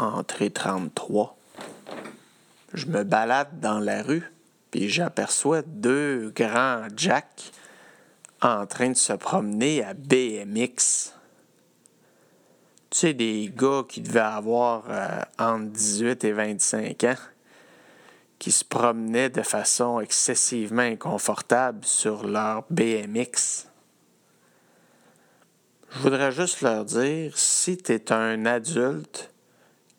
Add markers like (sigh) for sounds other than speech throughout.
Entrée 33. Je me balade dans la rue, puis j'aperçois deux grands Jacks en train de se promener à BMX. Tu sais, des gars qui devaient avoir euh, entre 18 et 25 ans, qui se promenaient de façon excessivement inconfortable sur leur BMX. Je voudrais juste leur dire, si tu es un adulte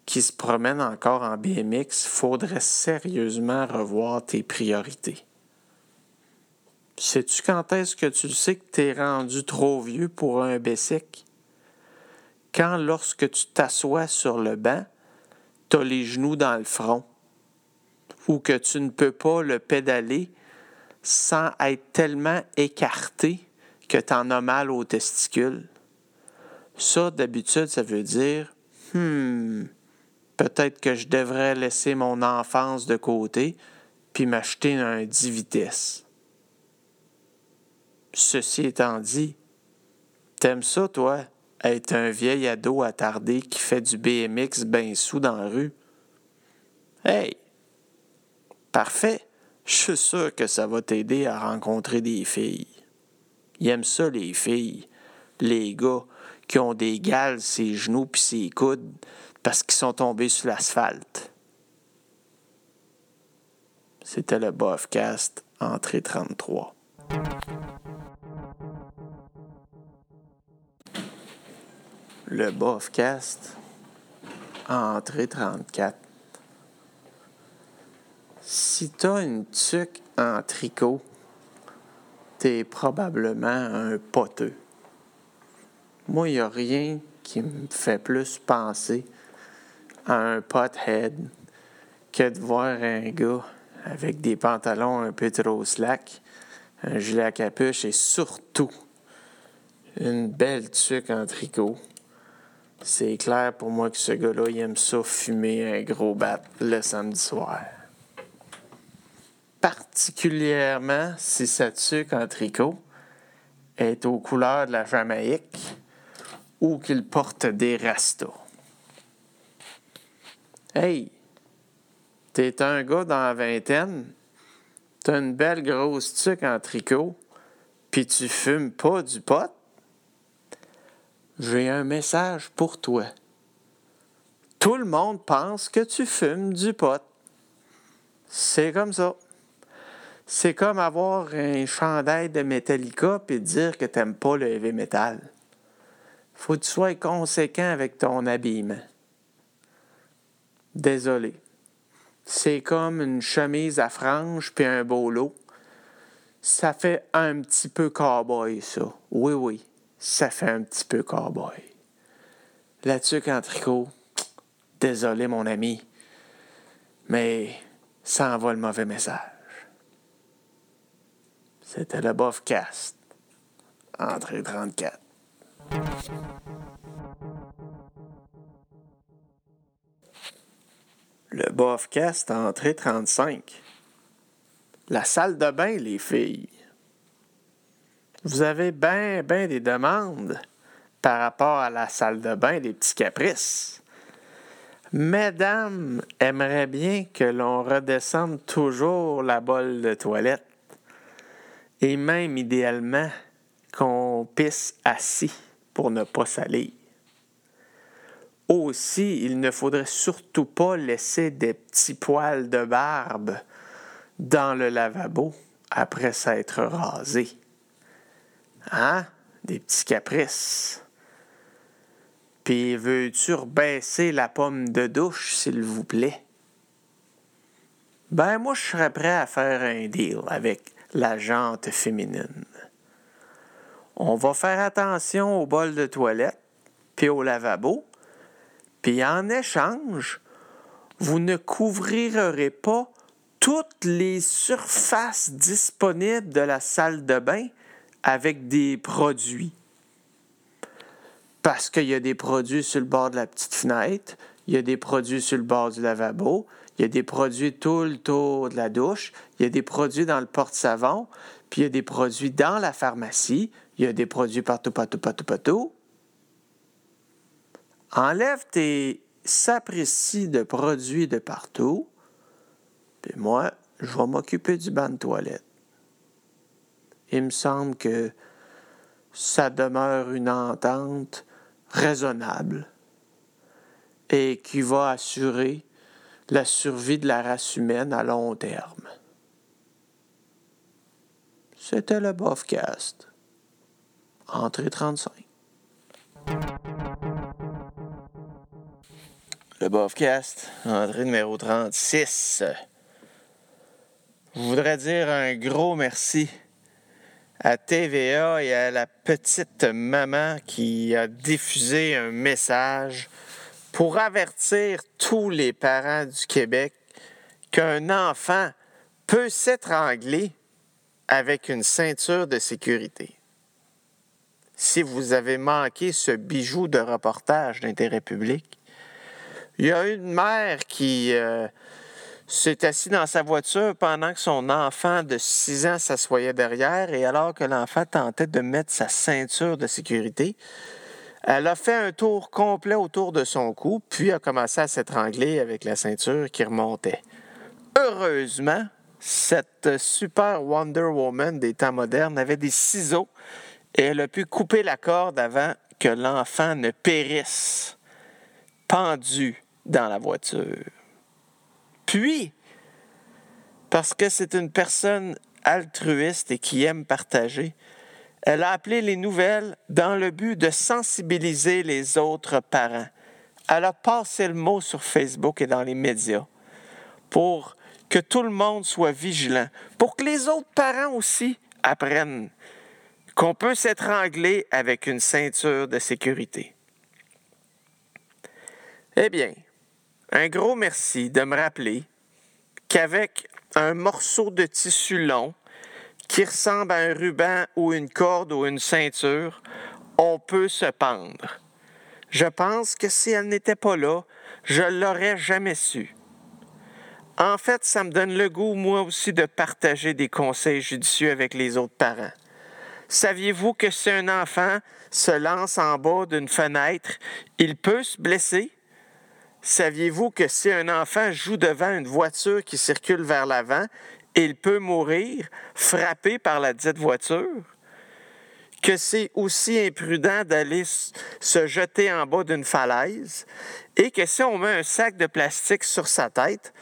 qui se promène encore en BMX, faudrait sérieusement revoir tes priorités. Sais-tu quand est-ce que tu sais que tu es rendu trop vieux pour un bicycle? Quand lorsque tu t'assois sur le banc, tu as les genoux dans le front ou que tu ne peux pas le pédaler sans être tellement écarté que tu en as mal aux testicules? Ça, d'habitude, ça veut dire Hmm, peut-être que je devrais laisser mon enfance de côté puis m'acheter un 10 vitesses. Ceci étant dit, t'aimes ça, toi, être un vieil ado attardé qui fait du BMX bien sous dans la rue? Hey! Parfait! Je suis sûr que ça va t'aider à rencontrer des filles. Aiment ça, les filles, les gars qui ont des gales ses genoux puis ses coudes parce qu'ils sont tombés sur l'asphalte. C'était le Bofcast, entrée 33. Le Bofcast, entrée 34. Si t'as une tuque en tricot, t'es probablement un poteux. Moi, il n'y a rien qui me fait plus penser à un pothead que de voir un gars avec des pantalons un peu trop slack, un gilet à capuche et surtout une belle tuque en tricot. C'est clair pour moi que ce gars-là, il aime ça fumer un gros bat le samedi soir. Particulièrement si sa tuque en tricot est aux couleurs de la Jamaïque ou qu'il porte des rastas. Hey, t'es un gars dans la vingtaine, t'as une belle grosse tuque en tricot, puis tu fumes pas du pot? J'ai un message pour toi. Tout le monde pense que tu fumes du pot. C'est comme ça. C'est comme avoir un chandail de Metallica et dire que t'aimes pas le heavy metal faut que tu sois conséquent avec ton habillement. Désolé. C'est comme une chemise à franges puis un bolo. Ça fait un petit peu cowboy, ça. Oui, oui, ça fait un petit peu cowboy. La tuque en tricot, désolé, mon ami, mais ça envoie le mauvais message. C'était le Bofcast, entrée 34. Le Bofcast entrée 35. La salle de bain, les filles. Vous avez bien, bien des demandes par rapport à la salle de bain des petits caprices. Mesdames aimeraient bien que l'on redescende toujours la bolle de toilette et même idéalement qu'on pisse assis pour ne pas salir. Aussi, il ne faudrait surtout pas laisser des petits poils de barbe dans le lavabo après s'être rasé. Hein? Des petits caprices. Puis veux-tu rebaisser la pomme de douche, s'il vous plaît? Ben, moi, je serais prêt à faire un deal avec la jante féminine on va faire attention au bol de toilette, puis au lavabo, puis en échange, vous ne couvrirez pas toutes les surfaces disponibles de la salle de bain avec des produits. Parce qu'il y a des produits sur le bord de la petite fenêtre, il y a des produits sur le bord du lavabo, il y a des produits tout le tour de la douche, il y a des produits dans le porte-savon, puis il y a des produits dans la pharmacie, il y a des produits partout, partout, partout, partout. Enlève tes s'apprécie de produits de partout. Puis moi, je vais m'occuper du banc de toilette. Il me semble que ça demeure une entente raisonnable et qui va assurer la survie de la race humaine à long terme. C'était le Bofcast. Entrée 35. Le Bofcast, entrée numéro 36. Je voudrais dire un gros merci à TVA et à la petite maman qui a diffusé un message pour avertir tous les parents du Québec qu'un enfant peut s'étrangler avec une ceinture de sécurité. Si vous avez manqué ce bijou de reportage d'intérêt public, il y a une mère qui euh, s'est assise dans sa voiture pendant que son enfant de 6 ans s'assoyait derrière et alors que l'enfant tentait de mettre sa ceinture de sécurité, elle a fait un tour complet autour de son cou, puis a commencé à s'étrangler avec la ceinture qui remontait. Heureusement, cette super Wonder Woman des temps modernes avait des ciseaux et elle a pu couper la corde avant que l'enfant ne périsse, pendu dans la voiture. Puis, parce que c'est une personne altruiste et qui aime partager, elle a appelé les nouvelles dans le but de sensibiliser les autres parents. Elle a passé le mot sur Facebook et dans les médias pour que tout le monde soit vigilant, pour que les autres parents aussi apprennent qu'on peut s'étrangler avec une ceinture de sécurité. Eh bien, un gros merci de me rappeler qu'avec un morceau de tissu long qui ressemble à un ruban ou une corde ou une ceinture, on peut se pendre. Je pense que si elle n'était pas là, je l'aurais jamais su. En fait, ça me donne le goût, moi aussi, de partager des conseils judicieux avec les autres parents. Saviez-vous que si un enfant se lance en bas d'une fenêtre, il peut se blesser? Saviez-vous que si un enfant joue devant une voiture qui circule vers l'avant, il peut mourir frappé par la dite voiture? Que c'est aussi imprudent d'aller se jeter en bas d'une falaise? Et que si on met un sac de plastique sur sa tête,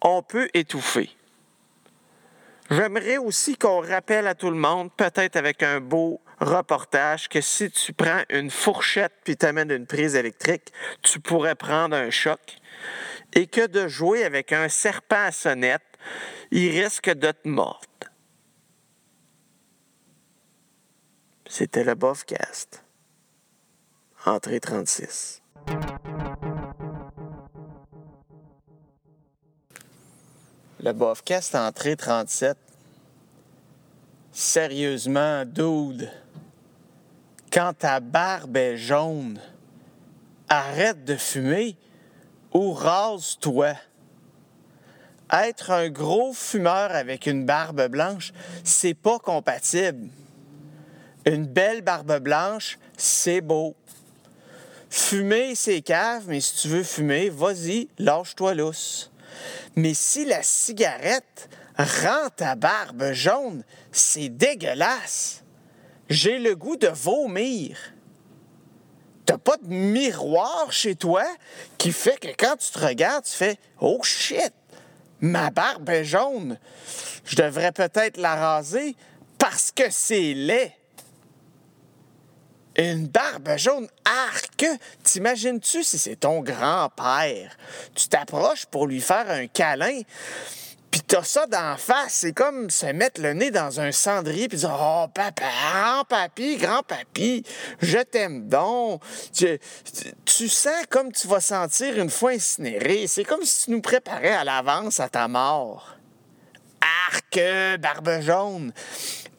on peut étouffer? J'aimerais aussi qu'on rappelle à tout le monde, peut-être avec un beau reportage, que si tu prends une fourchette puis t'amènes une prise électrique, tu pourrais prendre un choc. Et que de jouer avec un serpent à sonnette, il risque de te mordre. C'était le Bofcast. Entrée 36. Le Bofcast entrée 37. Sérieusement, dude, quand ta barbe est jaune, arrête de fumer ou rase-toi. Être un gros fumeur avec une barbe blanche, c'est pas compatible. Une belle barbe blanche, c'est beau. Fumer, c'est cave, mais si tu veux fumer, vas-y, lâche-toi lousse. Mais si la cigarette rend ta barbe jaune, c'est dégueulasse. J'ai le goût de vomir. T'as pas de miroir chez toi qui fait que quand tu te regardes, tu fais Oh shit, ma barbe est jaune. Je devrais peut-être la raser parce que c'est laid. Une barbe jaune, arc! T'imagines-tu si c'est ton grand-père? Tu t'approches pour lui faire un câlin, puis t'as ça d'en face. C'est comme se mettre le nez dans un cendrier puis dire Oh, papa, grand-papy, grand-papy, je t'aime donc. Tu, tu, sens comme tu vas sentir une fois incinéré. C'est comme si tu nous préparais à l'avance à ta mort. Arc, barbe jaune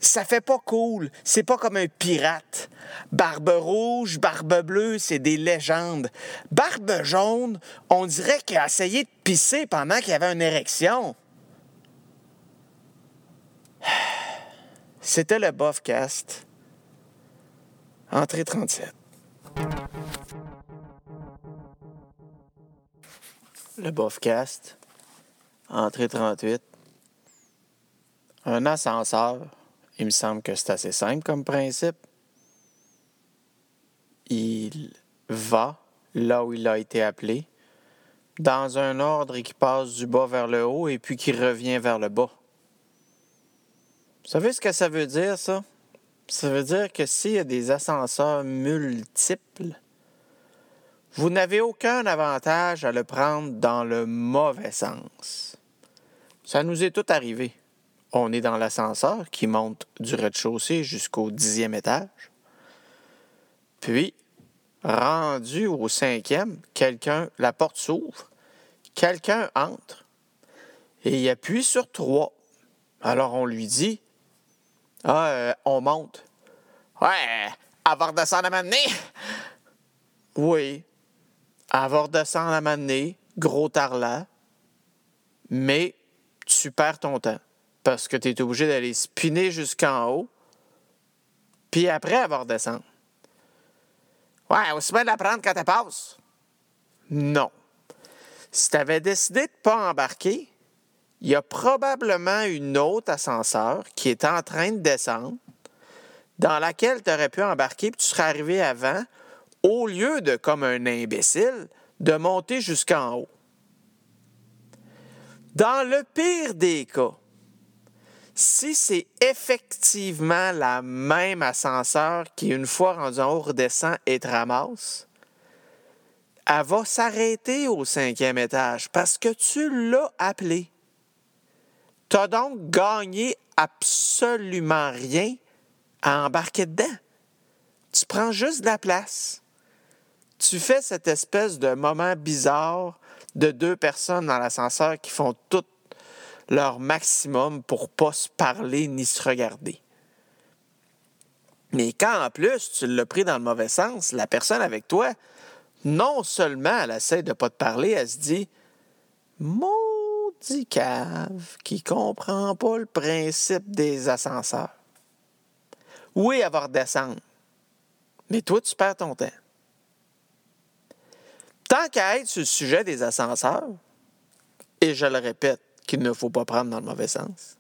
ça fait pas cool. C'est pas comme un pirate. Barbe rouge, barbe bleue, c'est des légendes. Barbe jaune, on dirait qu'il a essayé de pisser pendant qu'il avait une érection. (sighs) C'était le Bofcast. Entrée 37. le Bofcast, entrée 38. Un ascenseur, il me semble que c'est assez simple comme principe. Il va là où il a été appelé, dans un ordre qui passe du bas vers le haut et puis qui revient vers le bas. Vous savez ce que ça veut dire, ça? Ça veut dire que s'il y a des ascenseurs multiples, vous n'avez aucun avantage à le prendre dans le mauvais sens. Ça nous est tout arrivé. On est dans l'ascenseur qui monte du rez-de-chaussée jusqu'au dixième étage. Puis, rendu au cinquième, quelqu'un, la porte s'ouvre, quelqu'un entre et il appuie sur trois. Alors on lui dit Ah, euh, on monte. Ouais, avoir descendre à m'amener. Oui, avoir descendre à m'amener, gros tarlat, mais tu perds ton temps parce que tu es obligé d'aller spinner jusqu'en haut, puis après avoir descendre. Ouais, aussi bien de la prendre quand elle passe. Non. Si tu avais décidé de ne pas embarquer, il y a probablement une autre ascenseur qui est en train de descendre, dans laquelle tu aurais pu embarquer, puis tu serais arrivé avant, au lieu de, comme un imbécile, de monter jusqu'en haut. Dans le pire des cas, si c'est effectivement la même ascenseur qui, une fois rendu en haut, redescend et te ramasse, elle va s'arrêter au cinquième étage parce que tu l'as appelé. Tu as donc gagné absolument rien à embarquer dedans. Tu prends juste de la place. Tu fais cette espèce de moment bizarre de deux personnes dans l'ascenseur qui font tout leur maximum pour pas se parler ni se regarder. Mais quand en plus tu l'as pris dans le mauvais sens, la personne avec toi, non seulement elle essaie de pas te parler, elle se dit Maudit cave qui comprend pas le principe des ascenseurs. Oui, avoir descendre. Mais toi, tu perds ton temps. Tant qu'à être sur le sujet des ascenseurs, et je le répète, qu'il ne faut pas prendre dans le mauvais sens.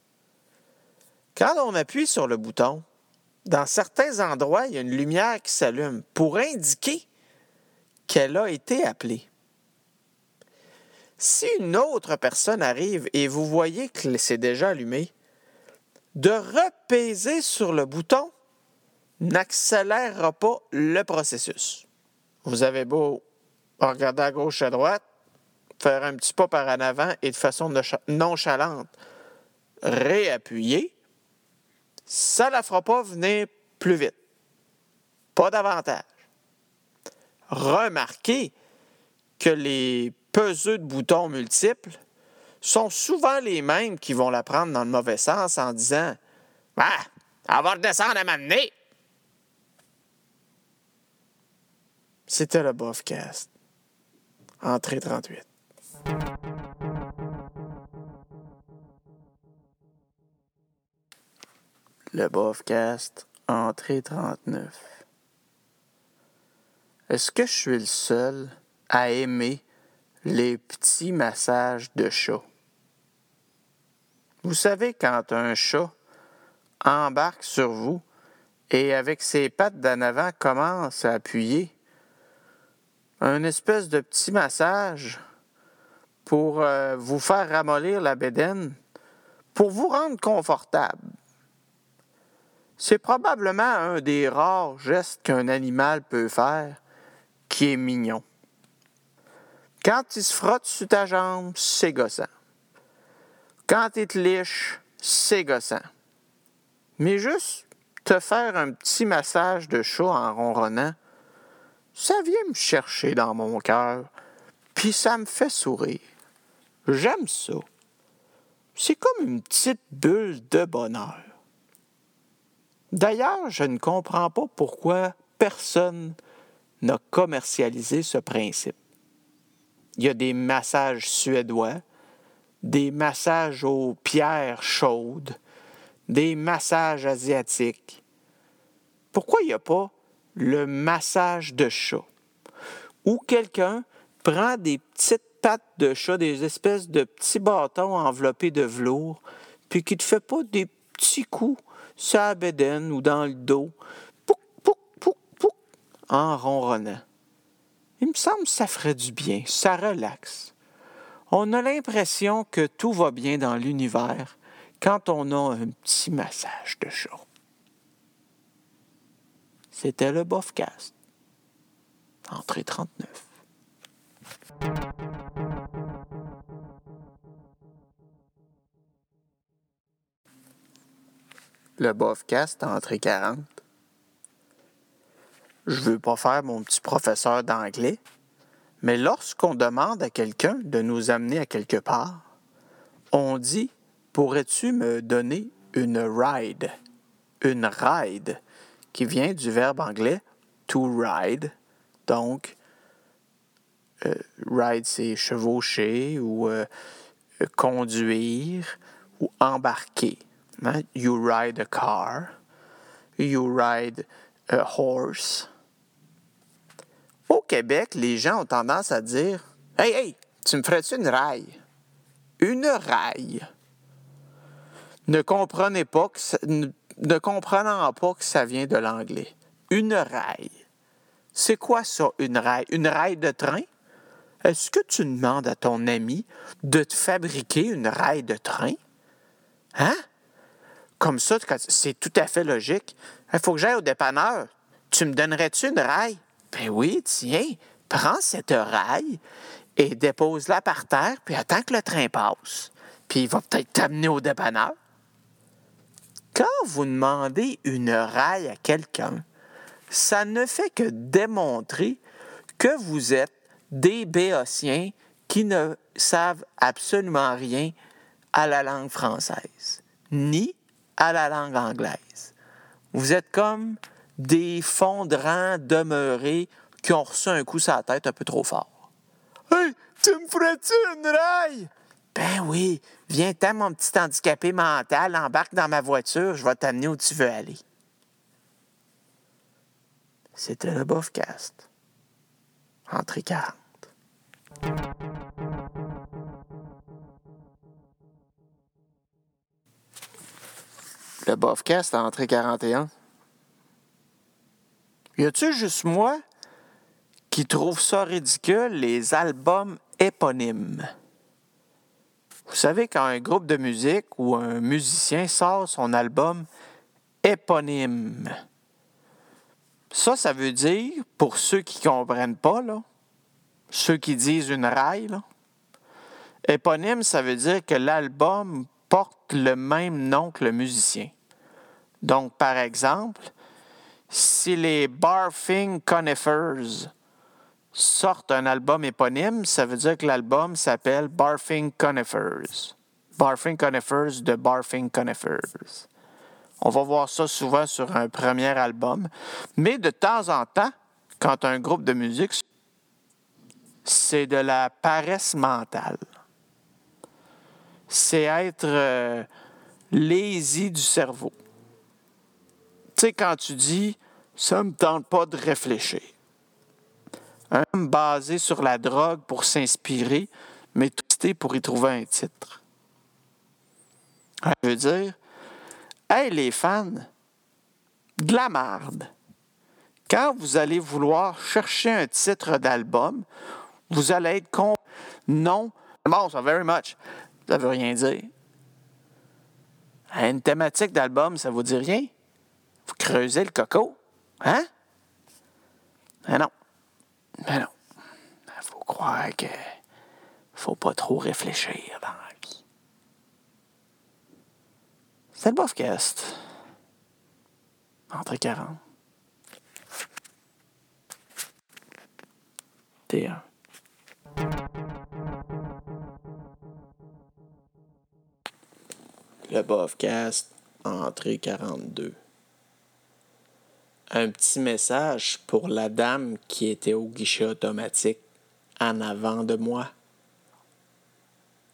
Quand on appuie sur le bouton, dans certains endroits, il y a une lumière qui s'allume pour indiquer qu'elle a été appelée. Si une autre personne arrive et vous voyez que c'est déjà allumé, de repaiser sur le bouton n'accélérera pas le processus. Vous avez beau regarder à gauche et à droite, faire un petit pas par en avant et de façon nonchalante réappuyer, ça ne la fera pas venir plus vite. Pas davantage. Remarquez que les peseux de boutons multiples sont souvent les mêmes qui vont la prendre dans le mauvais sens en disant Ah, elle va redescendre à m'amener. C'était le Bofcast. Entrée 38. Le Bofcast, entrée 39. Est-ce que je suis le seul à aimer les petits massages de chat? Vous savez, quand un chat embarque sur vous et avec ses pattes d'en avant commence à appuyer, un espèce de petit massage pour euh, vous faire ramollir la bédaine, pour vous rendre confortable. C'est probablement un des rares gestes qu'un animal peut faire qui est mignon. Quand il se frotte sur ta jambe, c'est gossant. Quand il te liche, c'est gossant. Mais juste te faire un petit massage de chat en ronronnant, ça vient me chercher dans mon cœur, puis ça me fait sourire. J'aime ça. C'est comme une petite bulle de bonheur. D'ailleurs, je ne comprends pas pourquoi personne n'a commercialisé ce principe. Il y a des massages suédois, des massages aux pierres chaudes, des massages asiatiques. Pourquoi il n'y a pas le massage de chat, où quelqu'un prend des petites pattes de chat, des espèces de petits bâtons enveloppés de velours, puis qui te fait pas des petits coups sur la bédaine ou dans le dos, pouc, pouc, pouc, pouc, en ronronnant. Il me semble que ça ferait du bien, ça relaxe. On a l'impression que tout va bien dans l'univers quand on a un petit massage de chat. C'était le Bofcast. Entrée 39. Le Bofcast, entrée 40. Je veux pas faire mon petit professeur d'anglais, mais lorsqu'on demande à quelqu'un de nous amener à quelque part, on dit Pourrais-tu me donner une ride? Une ride, qui vient du verbe anglais to ride. Donc, euh, ride, c'est chevaucher ou euh, conduire ou embarquer. Hein? You ride a car. You ride a horse. Au Québec, les gens ont tendance à dire Hey, hey, tu me ferais-tu une raille Une raille. Ne comprenez pas que ne, comprenant pas que ça vient de l'anglais. Une raille. C'est quoi ça, une raille? Une raille de train? Est-ce que tu demandes à ton ami de te fabriquer une raille de train? Hein? Comme ça, c'est tout à fait logique. Il faut que j'aille au dépanneur. Tu me donnerais-tu une raille? Ben oui, tiens, prends cette raille et dépose-la par terre, puis attends que le train passe. Puis il va peut-être t'amener au dépanneur. Quand vous demandez une raille à quelqu'un, ça ne fait que démontrer que vous êtes des béotiens qui ne savent absolument rien à la langue française, ni à la langue anglaise. Vous êtes comme des fondrans demeurés qui ont reçu un coup sur la tête un peu trop fort. Hey, tu me ferais-tu une raille? Ben oui, viens-t'en, mon petit handicapé mental, embarque dans ma voiture, je vais t'amener où tu veux aller. C'était le Bofcast. Entrée 40. Le Bofcast, entrée 41. Y a-tu juste moi qui trouve ça ridicule, les albums éponymes? Vous savez, quand un groupe de musique ou un musicien sort son album éponyme, ça, ça veut dire, pour ceux qui ne comprennent pas, là, ceux qui disent une raille, éponyme, ça veut dire que l'album porte le même nom que le musicien. Donc, par exemple, si les Barfing Conifers sortent un album éponyme, ça veut dire que l'album s'appelle Barfing Conifers. Barfing Conifers de Barfing Conifers. On va voir ça souvent sur un premier album. Mais de temps en temps, quand un groupe de musique, c'est de la paresse mentale. C'est être euh, du cerveau. Tu sais, quand tu dis ça ne me tente pas de réfléchir. Un homme basé sur la drogue pour s'inspirer, mais twisté pour y trouver un titre. Ça veut dire, hey les fans, de la marde. Quand vous allez vouloir chercher un titre d'album, vous allez être con. Non, bon, ça very much. Ça veut rien dire. Une thématique d'album, ça vous dit rien? Vous creusez le coco. Hein? Mais non. Mais non. Il faut croire que faut pas trop réfléchir dans la vie. C'est le Bofcast. Entre 40. T1. Le Bofcast, entrée 42 un petit message pour la dame qui était au guichet automatique en avant de moi.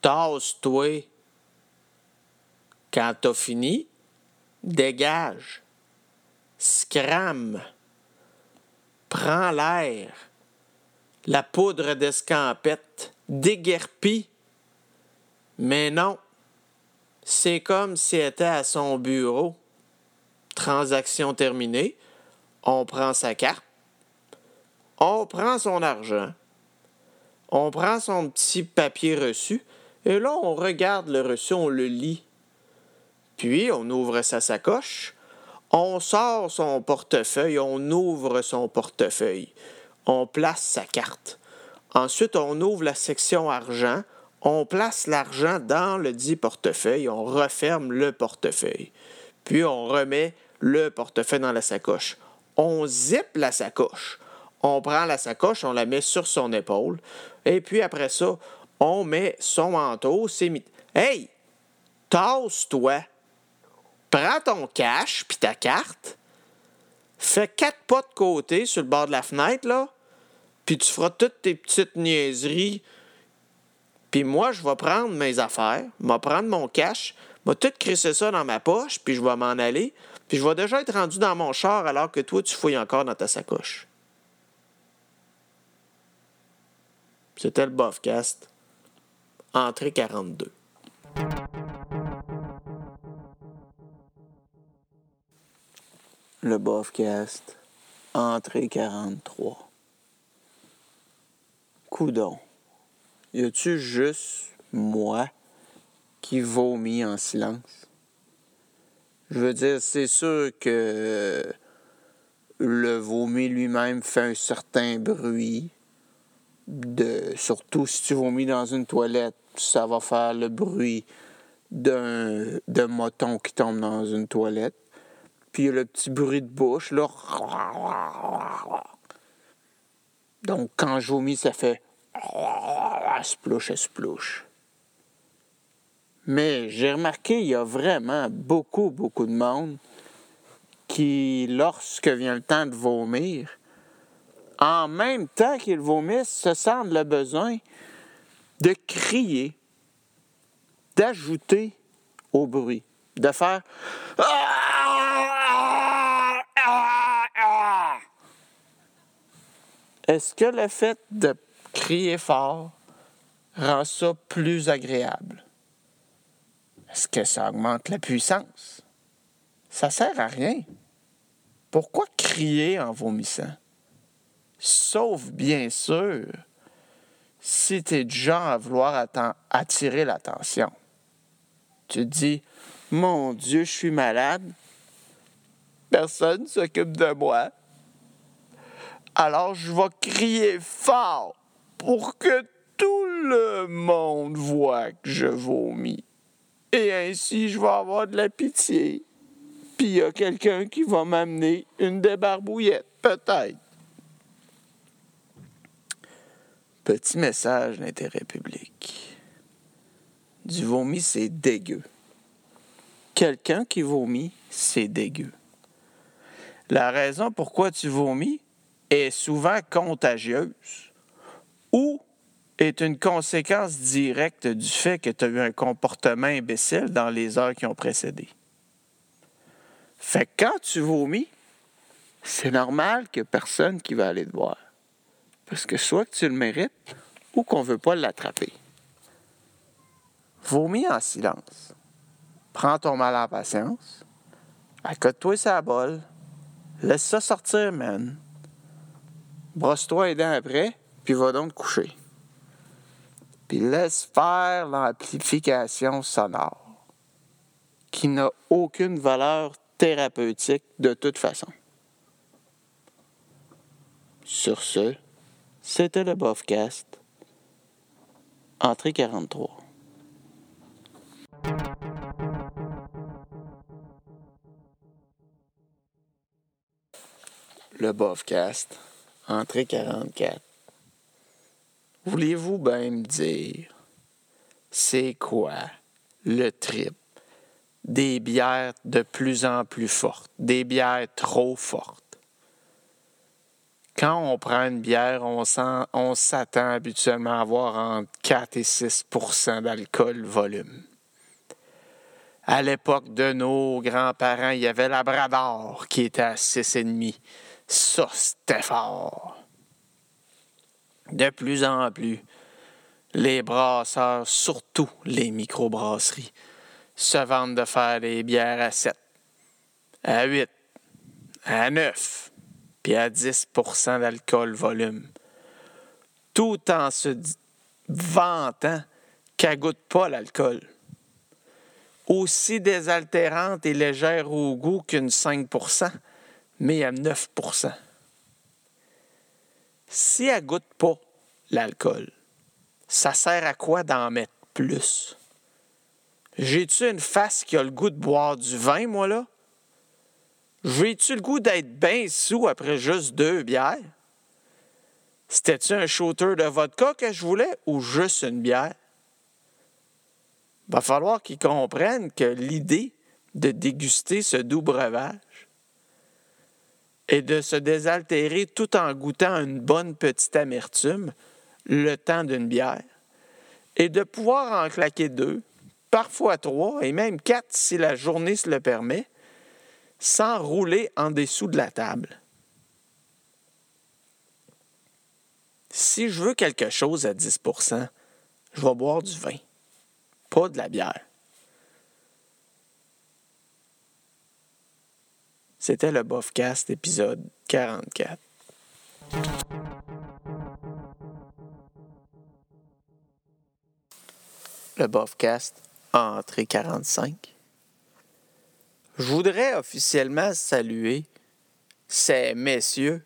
Tasse-toi. Quand t'as fini, dégage. Scram. Prends l'air. La poudre d'escampette déguerpi. Mais non, c'est comme si elle était à son bureau. Transaction terminée, on prend sa carte, on prend son argent, on prend son petit papier reçu, et là, on regarde le reçu, on le lit. Puis, on ouvre sa sacoche, on sort son portefeuille, on ouvre son portefeuille, on place sa carte. Ensuite, on ouvre la section argent, on place l'argent dans le dit portefeuille, on referme le portefeuille. Puis on remet le portefeuille dans la sacoche. On zippe la sacoche. On prend la sacoche, on la met sur son épaule. Et puis après ça, on met son manteau, c'est Hey! Tasse-toi! Prends ton cash puis ta carte. Fais quatre pas de côté sur le bord de la fenêtre, là. Puis tu feras toutes tes petites niaiseries. Puis moi, je vais prendre mes affaires, je vais prendre mon cash, je vais tout crisser ça dans ma poche, puis je vais m'en aller. Puis je vais déjà être rendu dans mon char alors que toi, tu fouilles encore dans ta sacoche. C'était le Bofcast. Entrée 42. Le Bofcast. Entrée 43. Coudon. Y a-tu juste moi qui vomis en silence? Je veux dire, c'est sûr que le vomi lui-même fait un certain bruit. De, surtout si tu vomis dans une toilette, ça va faire le bruit d'un, d'un moton qui tombe dans une toilette. Puis il y a le petit bruit de bouche, là. Donc quand je vomis, ça fait splouche, splouche. Mais j'ai remarqué, il y a vraiment beaucoup, beaucoup de monde qui, lorsque vient le temps de vomir, en même temps qu'ils vomissent, se sentent le besoin de crier, d'ajouter au bruit, de faire Est-ce que le fait de crier fort rend ça plus agréable? Est-ce que ça augmente la puissance? Ça sert à rien. Pourquoi crier en vomissant? Sauf bien sûr si tu es du genre à vouloir attirer l'attention. Tu te dis, mon Dieu, je suis malade. Personne ne s'occupe de moi. Alors je vais crier fort pour que tout le monde voit que je vomis. Et ainsi, je vais avoir de la pitié. Puis il y a quelqu'un qui va m'amener une débarbouillette, peut-être. Petit message d'intérêt public. Du vomi, c'est dégueu. Quelqu'un qui vomit, c'est dégueu. La raison pourquoi tu vomis est souvent contagieuse ou est une conséquence directe du fait que tu as eu un comportement imbécile dans les heures qui ont précédé. Fait que quand tu vomis, c'est normal qu'il n'y ait personne qui va aller te voir. Parce que soit que tu le mérites ou qu'on ne veut pas l'attraper. Vomis en silence. Prends ton mal en patience. Accote-toi sa bol. Laisse ça sortir, man. Brosse-toi les dents après, puis va donc te coucher puis laisse faire l'amplification sonore, qui n'a aucune valeur thérapeutique de toute façon. Sur ce, c'était le Bofcast, entrée 43. Le Bofcast, entrée 44. Voulez-vous bien me dire, c'est quoi le trip? Des bières de plus en plus fortes, des bières trop fortes? Quand on prend une bière, on, s'attend habituellement à avoir entre 4 et 6% d'alcool volume. À l'époque de nos grands-parents, il y avait la Brador qui était à 6,5. Ça, c'était fort de plus en plus, les brasseurs, surtout les microbrasseries, se vendent de faire des bières à 7, à 8, à 9, puis à 10% d'alcool volume. Tout en se vantant qu'elle goûte pas l'alcool. Aussi désaltérante et légère au goût qu'une 5% mais à 9 Si elle goûte pas l'alcool, ça sert à quoi d'en mettre plus? J'ai-tu une face qui a le goût de boire du vin, moi, là? J'ai-tu le goût d'être bien sous après juste deux bières? C'était-tu un shooter de vodka que je voulais ou juste une bière? Va falloir qu'ils comprennent que l'idée de déguster ce doux breuvage et de se désaltérer tout en goûtant une bonne petite amertume, le temps d'une bière, et de pouvoir en claquer deux, parfois trois, et même quatre si la journée se le permet, sans rouler en dessous de la table. Si je veux quelque chose à 10% je vais boire du vin, pas de la bière. C'était le Bofcast épisode 44. Le Bofcast entrée 45. Je voudrais officiellement saluer ces messieurs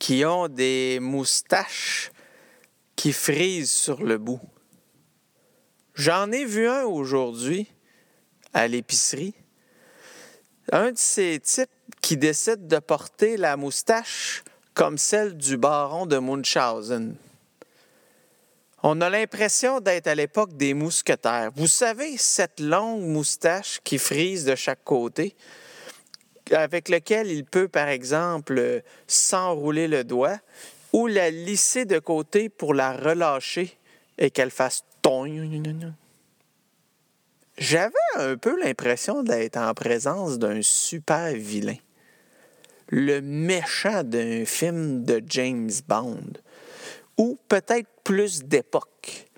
qui ont des moustaches qui frisent sur le bout. J'en ai vu un aujourd'hui à l'épicerie. Un de ces types qui décide de porter la moustache comme celle du baron de Munchausen. On a l'impression d'être à l'époque des mousquetaires. Vous savez, cette longue moustache qui frise de chaque côté, avec lequel il peut, par exemple, s'enrouler le doigt ou la lisser de côté pour la relâcher et qu'elle fasse J'avais un peu l'impression d'être en présence d'un super vilain. Le méchant d'un film de James Bond. Ou peut-être plus d'époque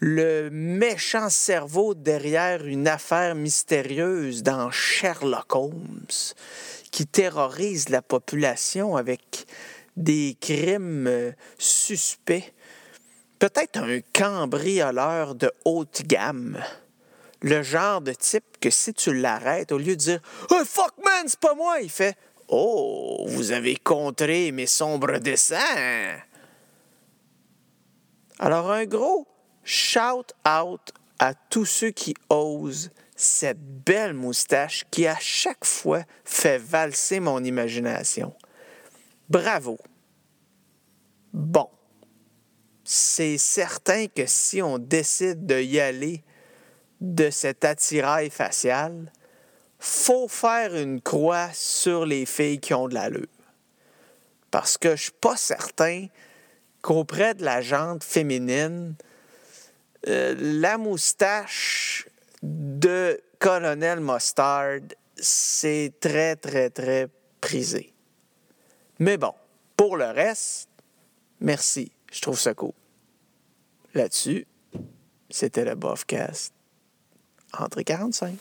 le méchant cerveau derrière une affaire mystérieuse dans Sherlock Holmes qui terrorise la population avec des crimes euh, suspects. Peut-être un cambrioleur de haute gamme. Le genre de type que si tu l'arrêtes, au lieu de dire oh, fuck man, c'est pas moi, il fait Oh, vous avez contré mes sombres dessins. Alors, un gros Shout out à tous ceux qui osent cette belle moustache qui à chaque fois fait valser mon imagination. Bravo. Bon, c'est certain que si on décide de y aller de cet attirail facial, faut faire une croix sur les filles qui ont de l'allure. Parce que je suis pas certain qu'auprès de la jante féminine, euh, la moustache de Colonel Mustard, c'est très, très, très prisé. Mais bon, pour le reste, merci. Je trouve ça cool. Là-dessus, c'était le Bofcast. Adre Gernsheim.